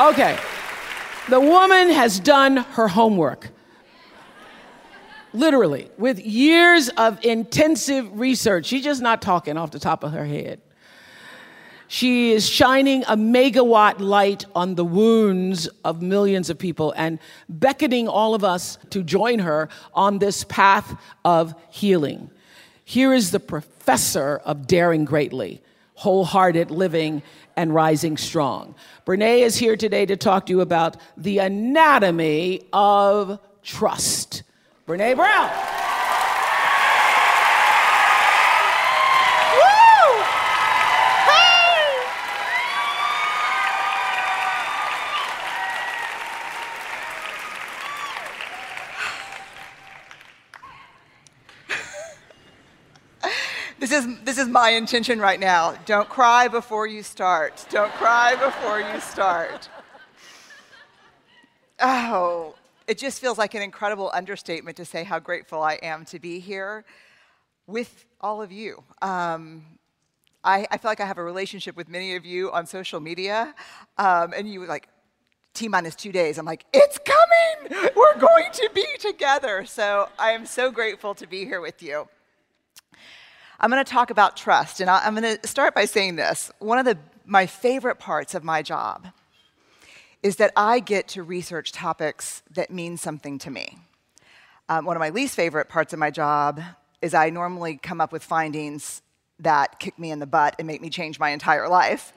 Okay. The woman has done her homework. Literally, with years of intensive research. She's just not talking off the top of her head. She is shining a megawatt light on the wounds of millions of people and beckoning all of us to join her on this path of healing. Here is the professor of daring greatly, wholehearted living, and rising strong. Brene is here today to talk to you about the anatomy of trust. Brene Brown. Woo! Hey! This is, my intention right now. Don't cry before you start. Don't cry before you start. Oh, it just feels like an incredible understatement to say how grateful I am to be here with all of you. Um, I, I, feel like I have a relationship with many of you on social media, um, and you were like, T minus two days. I'm like, it's coming! We're going to be together. So I am so grateful to be here with you. I'm going to talk about trust, and I'm going to start by saying this. One of the, my favorite parts of my job is that I get to research topics that mean something to me. Um, one of my least favorite parts of my job is I normally come up with findings that kick me in the butt and make me change my entire life.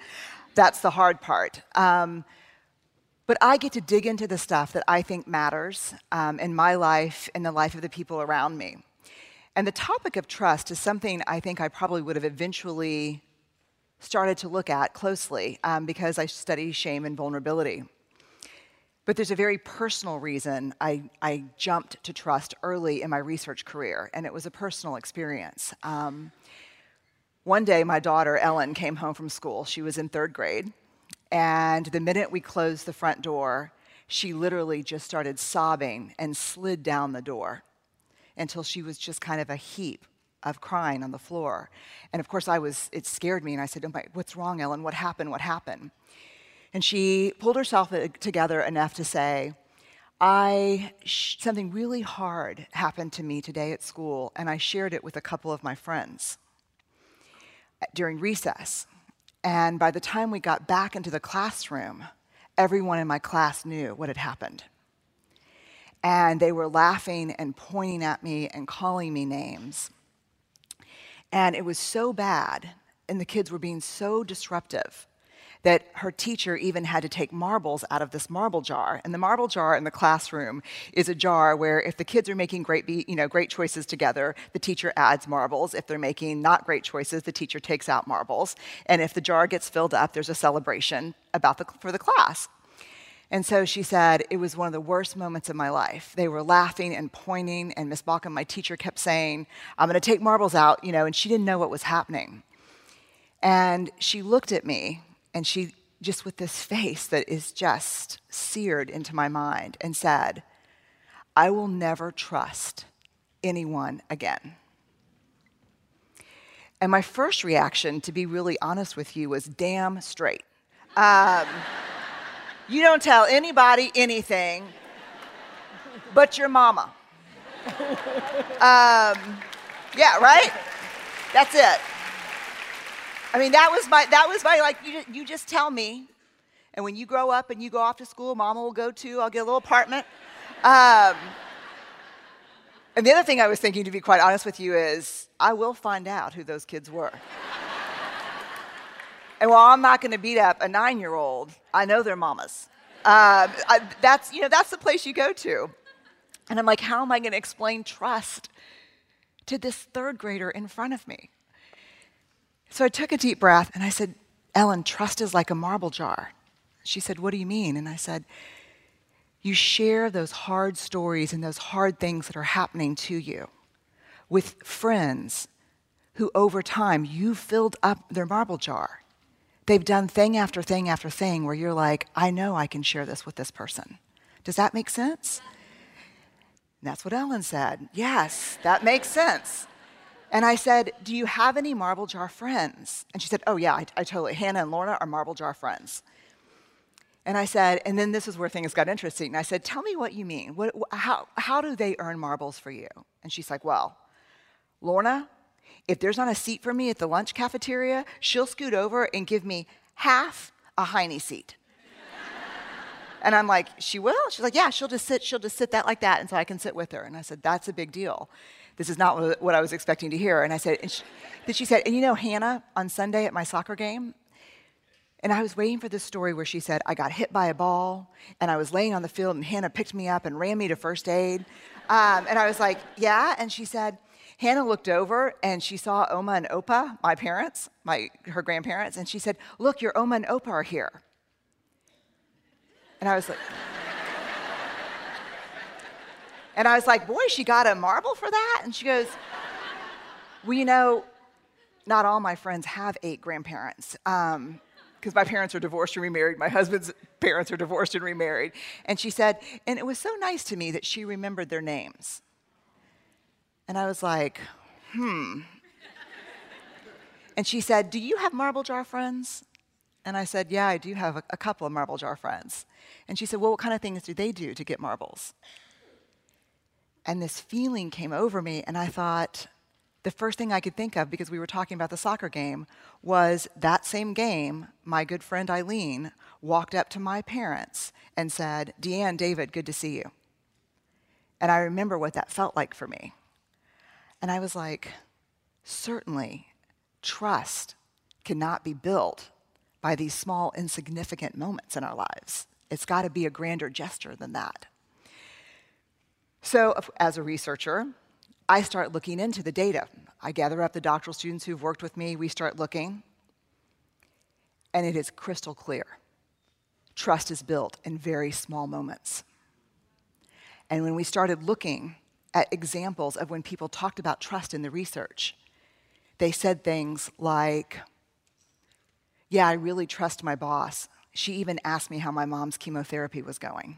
That's the hard part. Um, but I get to dig into the stuff that I think matters um, in my life and the life of the people around me. And the topic of trust is something I think I probably would have eventually started to look at closely um, because I study shame and vulnerability. But there's a very personal reason I, I, jumped to trust early in my research career, and it was a personal experience. Um, one day, my daughter, Ellen, came home from school. She was in third grade, and the minute we closed the front door, she literally just started sobbing and slid down the door until she was just kind of a heap of crying on the floor. And of course, I was, it scared me, and I said, oh my, What's wrong, Ellen? What happened? What happened? And she pulled herself uh, together enough to say, I, something really hard happened to me today at school, and I shared it with a couple of my friends uh, during recess. And by the time we got back into the classroom, everyone in my class knew what had happened and they were laughing and pointing at me and calling me names. And it was so bad, and the kids were being so disruptive that her teacher even had to take marbles out of this marble jar. And the marble jar in the classroom is a jar where if the kids are making great, you know, great choices together, the teacher adds marbles. If they're making not great choices, the teacher takes out marbles. And if the jar gets filled up, there's a celebration about the, for the class. And so she said, it was one of the worst moments of my life. They were laughing and pointing, and Miss Balkin, my teacher, kept saying, I'm to take marbles out, you know, and she didn't know what was happening. And she looked at me, and she, just with this face that is just seared into my mind, and said, I will never trust anyone again. And my first reaction, to be really honest with you, was damn straight. Um, you don't tell anybody anything but your mama. Um, yeah, right? That's it. I mean, that was my, that was my, like, you, you just tell me. And when you grow up and you go off to school, mama will go too. I'll get a little apartment. Um, and the other thing I was thinking, to be quite honest with you, is I will find out who those kids were. And while I'm not going to beat up a nine year old, I know their mamas. Uh, I, that's, you know, that's the place you go to. And I'm like, how am I going to explain trust to this third grader in front of me? So I took a deep breath and I said, Ellen, trust is like a marble jar. She said, What do you mean? And I said, You share those hard stories and those hard things that are happening to you with friends who, over time, you filled up their marble jar. They've done thing after thing after thing where you're like, I know I can share this with this person. Does that make sense? And that's what Ellen said. Yes, that makes sense. And I said, Do you have any marble jar friends? And she said, Oh, yeah, I, I totally. Hannah and Lorna are marble jar friends. And I said, and then this is where things got interesting. And I said, Tell me what you mean. What, how, how do they earn marbles for you? And she's like, Well, Lorna if there's not a seat for me at the lunch cafeteria, she'll scoot over and give me half a Heine seat. and I'm like, she will? She's like, yeah, she'll just sit, she'll just sit that like that, and so I can sit with her. And I said, that's a big deal. This is not what I was expecting to hear. And I said, and she, then she said, and you know, Hannah, on Sunday at my soccer game, and I was waiting for this story where she said, I got hit by a ball, and I was laying on the field, and Hannah picked me up and ran me to first aid. Um, and I was like, yeah. And she said, Hannah looked over and she saw Oma and Opa, my parents, my, her grandparents, and she said, Look, your Oma and Opa are here. And I was like, And I was like, Boy, she got a marble for that? And she goes, Well, you know, not all my friends have eight grandparents. Um, because my parents are divorced and remarried. My husband's parents are divorced and remarried. And she said, and it was so nice to me that she remembered their names. And I was like, hmm. And she said, Do you have marble jar friends? And I said, Yeah, I do have a, a, couple of marble jar friends. And she said, Well, what kind of things do they do to get marbles? And this feeling came over me, and I thought, the first thing I could think of, because we were talking about the soccer game, was that same game, my good friend Eileen walked up to my parents and said, Deanne, David, good to see you. And I remember what that felt like for me. And I was like, certainly, trust cannot be built by these small, insignificant moments in our lives. It's got to be a grander gesture than that. So, as a researcher, I start looking into the data. I gather up the doctoral students who've worked with me, we start looking, and it is crystal clear. Trust is built in very small moments. And when we started looking at examples of when people talked about trust in the research. They said things like, Yeah, I really trust my boss. She even asked me how my mom's chemotherapy was going.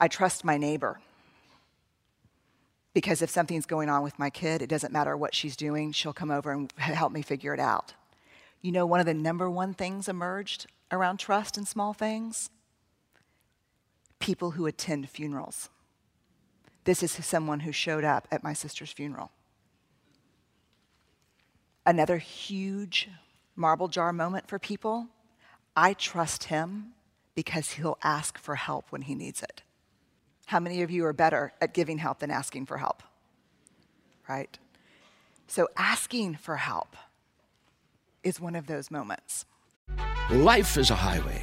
I trust my neighbor because if something's going on with my kid, it doesn't matter what she's doing, she'll come over and help me figure it out. You know, one of the number one things emerged around trust in small things? People who attend funerals. This is someone who showed up at my sister's funeral. Another huge marble jar moment for people. I trust him because he'll ask for help when he needs it. How many of you are better at giving help than asking for help? Right? So, asking for help is one of those moments. Life is a highway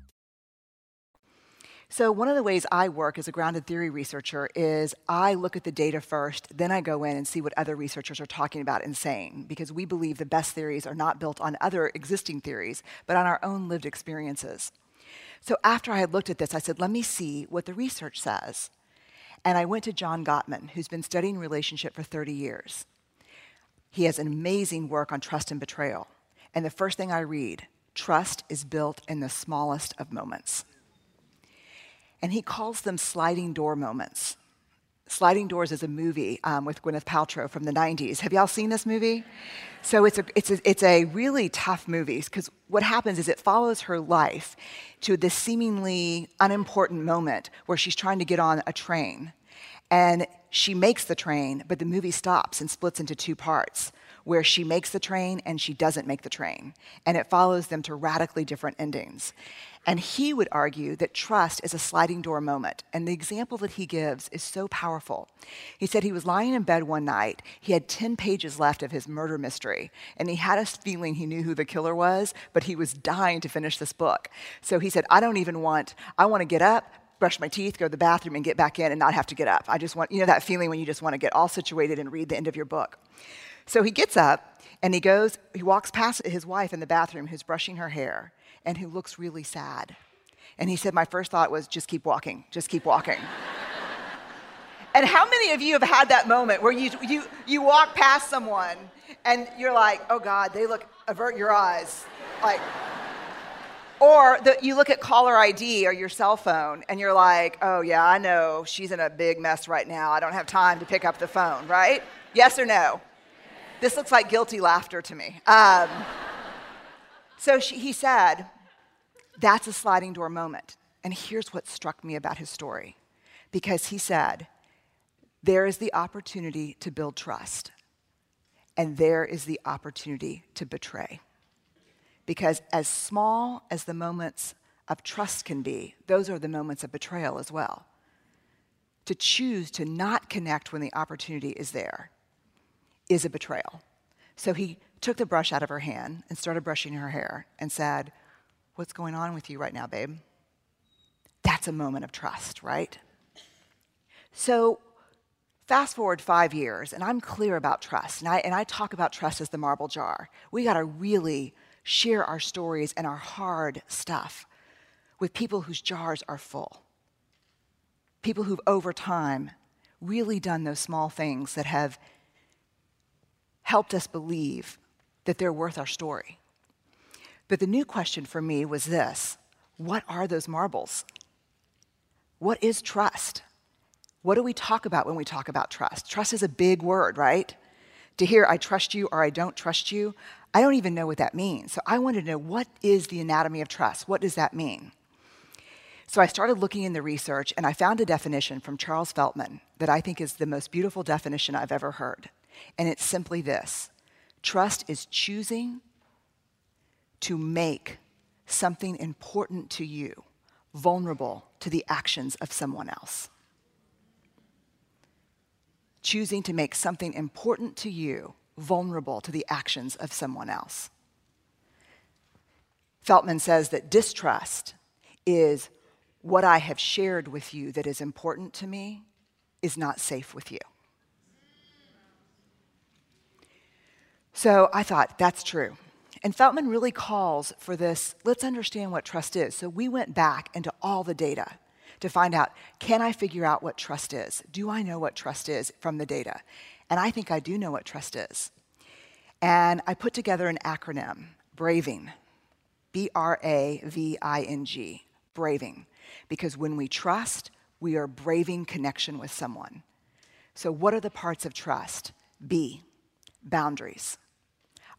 So, one of the ways I work as a grounded theory researcher is I look at the data first, then I go in and see what other researchers are talking about and saying, because we believe the best theories are not built on other existing theories, but on our own lived experiences. So, after I had looked at this, I said, let me see what the research says. And I went to John Gottman, who's been studying relationship for 30 years. He has an amazing work on trust and betrayal. And the first thing I read trust is built in the smallest of moments and he calls them sliding door moments. Sliding Doors is a movie um, with Gwyneth Paltrow from the 90s. Have y'all seen this movie? So it's a, it's a, it's a really tough movie because what happens is it follows her life to this seemingly unimportant moment where she's trying to get on a train. And she makes the train, but the movie stops and splits into two parts where she makes the train and she doesn't make the train. And it follows them to radically different endings. And he would argue that trust is a sliding door moment. And the example that he gives is so powerful. He said he was lying in bed one night. He had 10 pages left of his murder mystery. And he had a feeling he knew who the killer was, but he was dying to finish this book. So he said, I don't even want, I want to get up, brush my teeth, go to the bathroom, and get back in and not have to get up. I just want, you know, that feeling when you just want to get all situated and read the end of your book. So he gets up and he goes, he walks past his wife in the bathroom who's brushing her hair and who looks really sad. And he said, My first thought was, just keep walking, just keep walking. and how many of you have had that moment where you, you, you walk past someone and you're like, oh God, they look, avert your eyes. Like, or the, you look at caller ID or your cell phone and you're like, oh yeah, I know she's in a big mess right now. I don't have time to pick up the phone, right? Yes or no? This looks like guilty laughter to me. Um, so she, he said, that's a sliding door moment. And here's what struck me about his story because he said, there is the opportunity to build trust, and there is the opportunity to betray. Because as small as the moments of trust can be, those are the moments of betrayal as well. To choose to not connect when the opportunity is there is a betrayal. So he took the brush out of her hand and started brushing her hair and said, What's going on with you right now, babe? That's a moment of trust, right? So, fast forward five years, and I'm clear about trust, and I, and I talk about trust as the marble jar. We got to really share our stories and our hard stuff with people whose jars are full. People who've, over time, really done those small things that have helped us believe that they're worth our story. But the new question for me was this what are those marbles? What is trust? What do we talk about when we talk about trust? Trust is a big word, right? To hear I trust you or I don't trust you, I don't even know what that means. So I wanted to know what is the anatomy of trust? What does that mean? So I started looking in the research and I found a definition from Charles Feltman that I think is the most beautiful definition I've ever heard. And it's simply this Trust is choosing to make something important to you vulnerable to the actions of someone else. Choosing to make something important to you vulnerable to the actions of someone else. Feltman says that distrust is what I have shared with you that is important to me is not safe with you. So I thought, that's true. And Feltman really calls for this let's understand what trust is. So we went back into all the data to find out can I figure out what trust is? Do I know what trust is from the data? And I think I do know what trust is. And I put together an acronym BRAVING, B R A V I N G, braving. Because when we trust, we are braving connection with someone. So, what are the parts of trust? B, boundaries.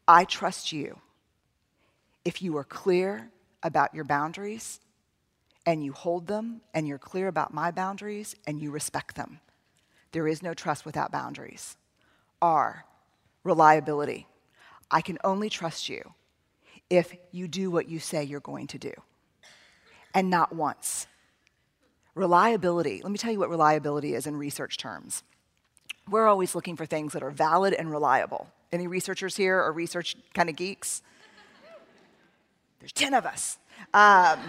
I trust you if you are clear about your boundaries and you hold them and you're clear about my boundaries and you respect them. There is no trust without boundaries. R, reliability. I can only trust you if you do what you say you're going to do, and not once. Reliability, let me tell you what reliability is in research terms. We're always looking for things that are valid and reliable. Any researchers here or research kind of geeks? There's 10 of us. Um,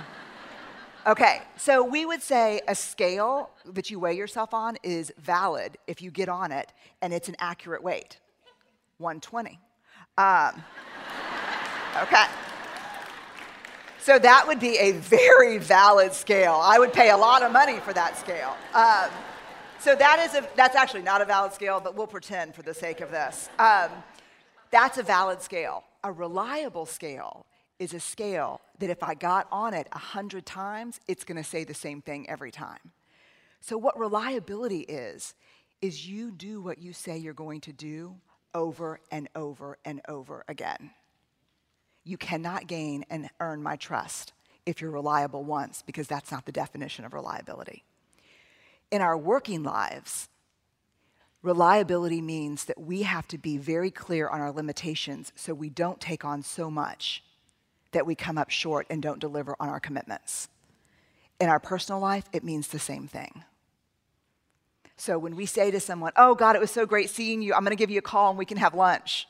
okay, so we would say a scale that you weigh yourself on is valid if you get on it and it's an accurate weight 120. Um, okay. So that would be a very valid scale. I would pay a lot of money for that scale. Um, so that is a, that's actually not a valid scale, but we'll pretend for the sake of this. Um, that's a valid scale. A reliable scale is a scale that if I got on it a hundred times, it's going to say the same thing every time. So what reliability is, is you do what you say you're going to do over and over and over again. You cannot gain and earn my trust if you're reliable once, because that's not the definition of reliability. In our working lives, reliability means that we have to be very clear on our limitations so we don't take on so much that we come up short and don't deliver on our commitments. In our personal life, it means the same thing. So when we say to someone, Oh, God, it was so great seeing you, I'm going to give you a call and we can have lunch.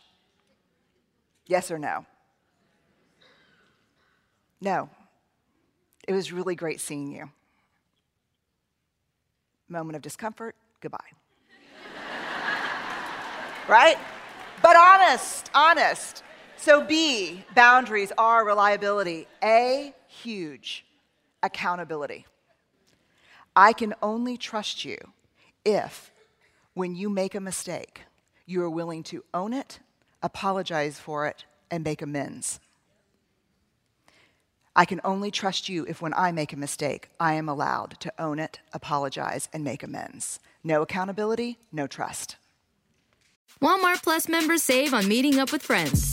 Yes or no? No. It was really great seeing you. Moment of discomfort, goodbye. right? But honest, honest. So, B, boundaries are reliability. A, huge, accountability. I can only trust you if, when you make a mistake, you are willing to own it, apologize for it, and make amends. I can only trust you if, when I make a mistake, I am allowed to own it, apologize, and make amends. No accountability, no trust. Walmart Plus members save on meeting up with friends.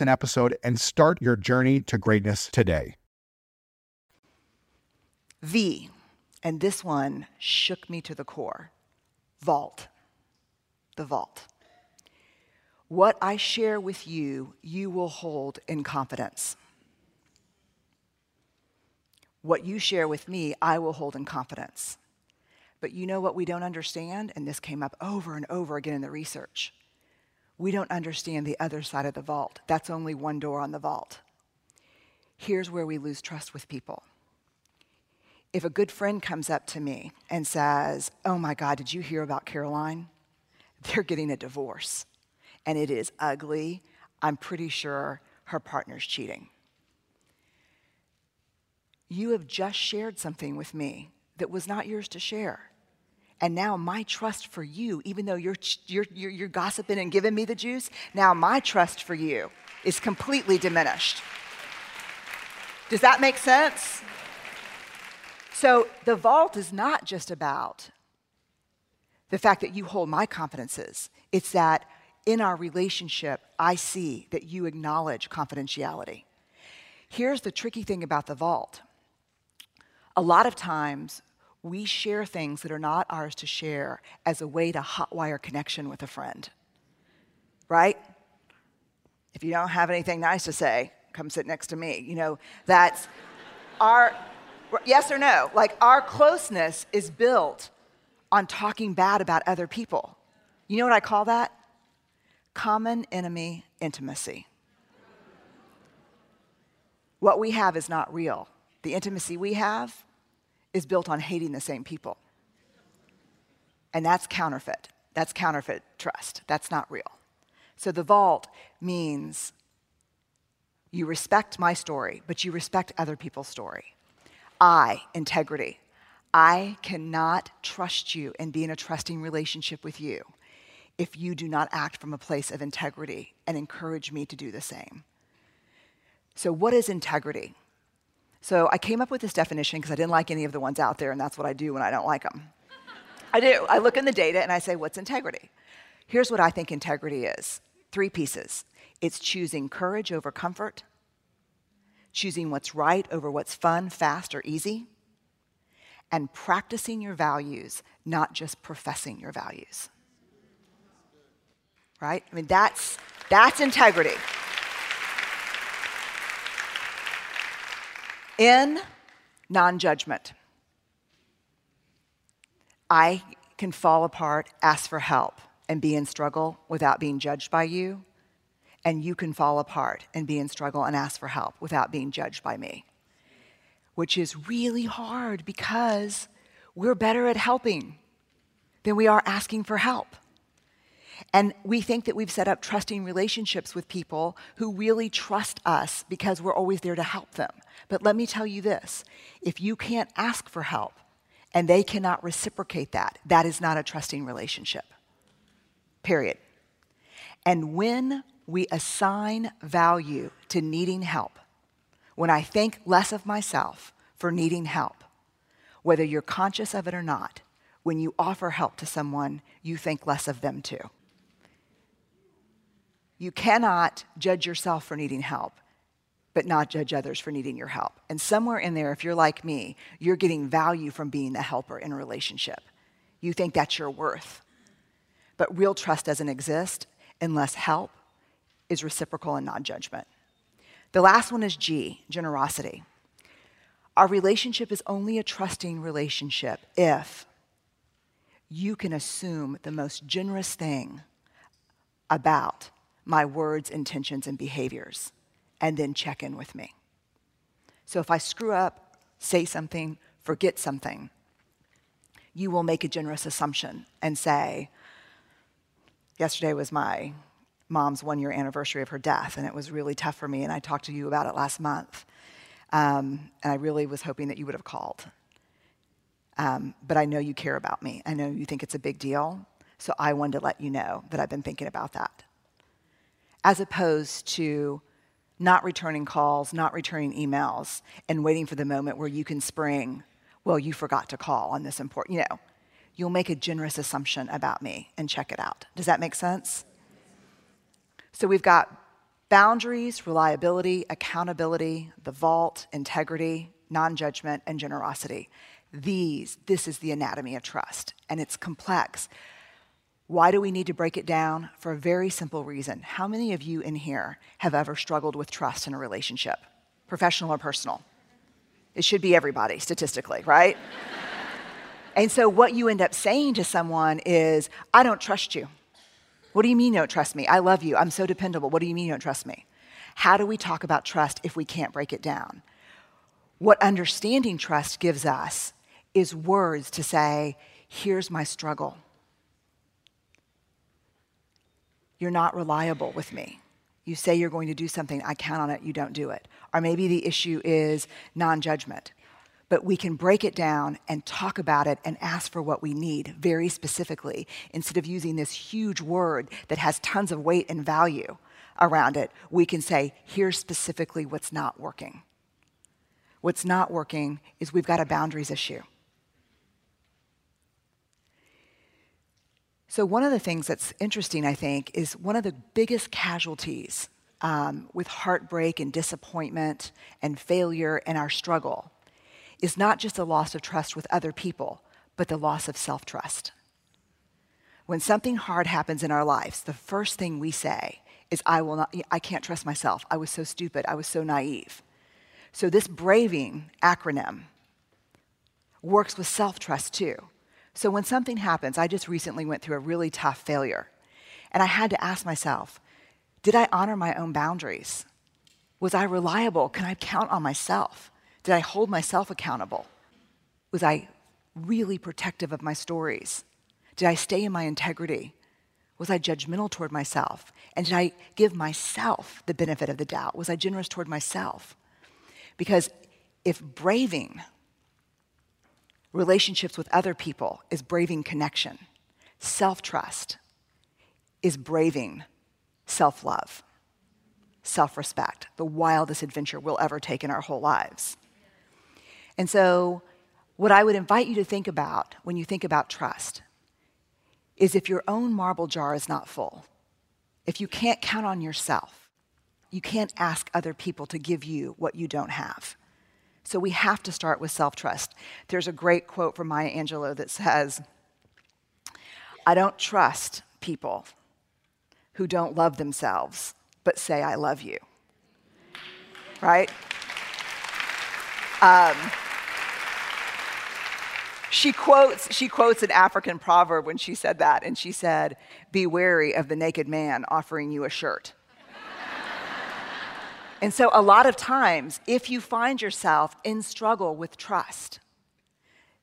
an episode and start your journey to greatness today. V, and this one shook me to the core vault. The vault. What I share with you, you will hold in confidence. What you share with me, I will hold in confidence. But you know what we don't understand? And this came up over and over again in the research we don't understand the other side of the vault. That's only one door on the vault. Here's where we lose trust with people. If a good friend comes up to me and says, Oh my God, did you hear about Caroline? They're getting a divorce, and it is ugly. I'm pretty sure her partner's cheating. You have just shared something with me that was not yours to share. And now my trust for you, even though you're, you're, you're, you're, gossiping and giving me the juice, now my trust for you is completely diminished. Does that make sense? So the vault is not just about the fact that you hold my confidences, it's that in our relationship, I see that you acknowledge confidentiality. Here's the tricky thing about the vault a lot of times, we share things that are not ours to share as a way to hotwire connection with a friend. Right? If you don't have anything nice to say, come sit next to me. You know, that's our, yes or no? Like our closeness is built on talking bad about other people. You know what I call that? Common enemy intimacy. What we have is not real. The intimacy we have is built on hating the same people. And that's counterfeit. That's counterfeit trust. That's not real. So the vault means you respect my story, but you respect other people's story. I, integrity. I cannot trust you and be in a trusting relationship with you if you do not act from a place of integrity and encourage me to do the same. So, what is integrity? So, I came up with this definition because I didn't like any of the ones out there, and that's what I do when I don't like them. I do. I look in the data and I say, what's integrity? Here's what I think integrity is three pieces it's choosing courage over comfort, choosing what's right over what's fun, fast, or easy, and practicing your values, not just professing your values. Right? I mean, that's, that's integrity. In non judgment, I can fall apart, ask for help, and be in struggle without being judged by you. And you can fall apart and be in struggle and ask for help without being judged by me which is really hard because we're better at helping than we are asking for help. And we think that we've set up trusting relationships with people who really trust us because we're always there to help them. But let me tell you this if you can't ask for help and they cannot reciprocate that, that is not a trusting relationship. Period. And when we assign value to needing help, when I think less of myself for needing help, whether you're conscious of it or not, when you offer help to someone, you think less of them too. You cannot judge yourself for needing help, but not judge others for needing your help. And somewhere in there, if you're like me, you're getting value from being the helper in a relationship. You think that's your worth. But real trust doesn't exist unless help is reciprocal and non judgment. The last one is G, generosity. Our relationship is only a trusting relationship if you can assume the most generous thing about my words, intentions, and behaviors, and then check in with me. So if I screw up, say something, forget something, you will make a generous assumption and say, Yesterday was my mom's one year anniversary of her death, and it was really tough for me, and I talked to you about it last month. Um, and I really was hoping that you would have called. Um, but I know you care about me. I know you think it's a big deal. So I wanted to let you know that I've been thinking about that. As opposed to not returning calls, not returning emails, and waiting for the moment where you can spring, well, you forgot to call on this important, you know, you'll make a generous assumption about me and check it out. Does that make sense? So we've got boundaries, reliability, accountability, the vault, integrity, non judgment, and generosity. These, this is the anatomy of trust, and it's complex. Why do we need to break it down? For a very simple reason. How many of you in here have ever struggled with trust in a relationship, professional or personal? It should be everybody, statistically, right? and so, what you end up saying to someone is, I don't trust you. What do you mean you don't trust me? I love you. I'm so dependable. What do you mean you don't trust me? How do we talk about trust if we can't break it down? What understanding trust gives us is words to say, here's my struggle. You're not reliable with me. You say you're going to do something, I count on it, you don't do it. Or maybe the issue is non judgment but we can break it down and talk about it and ask for what we need very specifically instead of using this huge word that has tons of weight and value around it. We can say, here's specifically what's not working. What's not working is we've got a boundaries issue. So, one of the things that's interesting, I think, is one of the biggest casualties um, with heartbreak and disappointment and failure and our struggle is not just a loss of trust with other people, but the loss of self trust. When something hard happens in our lives, the first thing we say is, I, will not, I can't trust myself. I was so stupid. I was so naive. So, this braving acronym works with self trust too. So, when something happens, I just recently went through a really tough failure. And I had to ask myself did I honor my own boundaries? Was I reliable? Can I count on myself? Did I hold myself accountable? Was I really protective of my stories? Did I stay in my integrity? Was I judgmental toward myself? And did I give myself the benefit of the doubt? Was I generous toward myself? Because if braving relationships with other people is braving connection, self trust is braving self love, self respect, the wildest adventure we'll ever take in our whole lives. And so, what I would invite you to think about when you think about trust is if your own marble jar is not full, if you can't count on yourself, you can't ask other people to give you what you don't have. So we have to start with self trust. There's a great quote from Maya Angelou that says, I don't trust people who don't love themselves, but say, I love you. Right? Um, she quotes, she quotes an African proverb when she said that, and she said, Be wary of the naked man offering you a shirt. And so, a lot of times, if you find yourself in struggle with trust,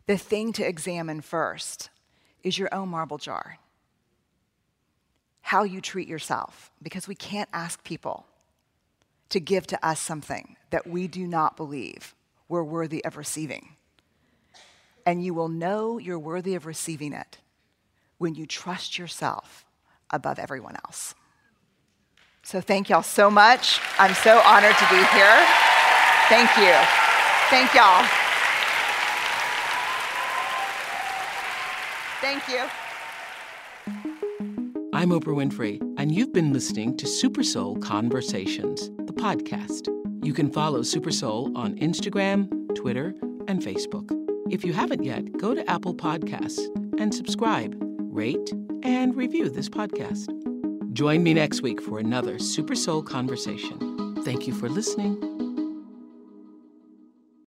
the thing to examine first is your own marble jar. How you treat yourself, because we can't ask people to give to us something that we do not believe we're worthy of receiving and you will know you're worthy of receiving it when you trust yourself above everyone else. So, thank y'all so much. I'm so honored to be here. Thank you. Thank y'all. Thank you. I'm Oprah Winfrey, and you've been listening to Super Soul Conversations, the podcast. You can follow Super Soul on Instagram, Twitter, and Facebook. If you haven't yet, go to Apple Podcasts and subscribe, rate, and review this podcast. Join me next week for another Super Soul conversation. Thank you for listening.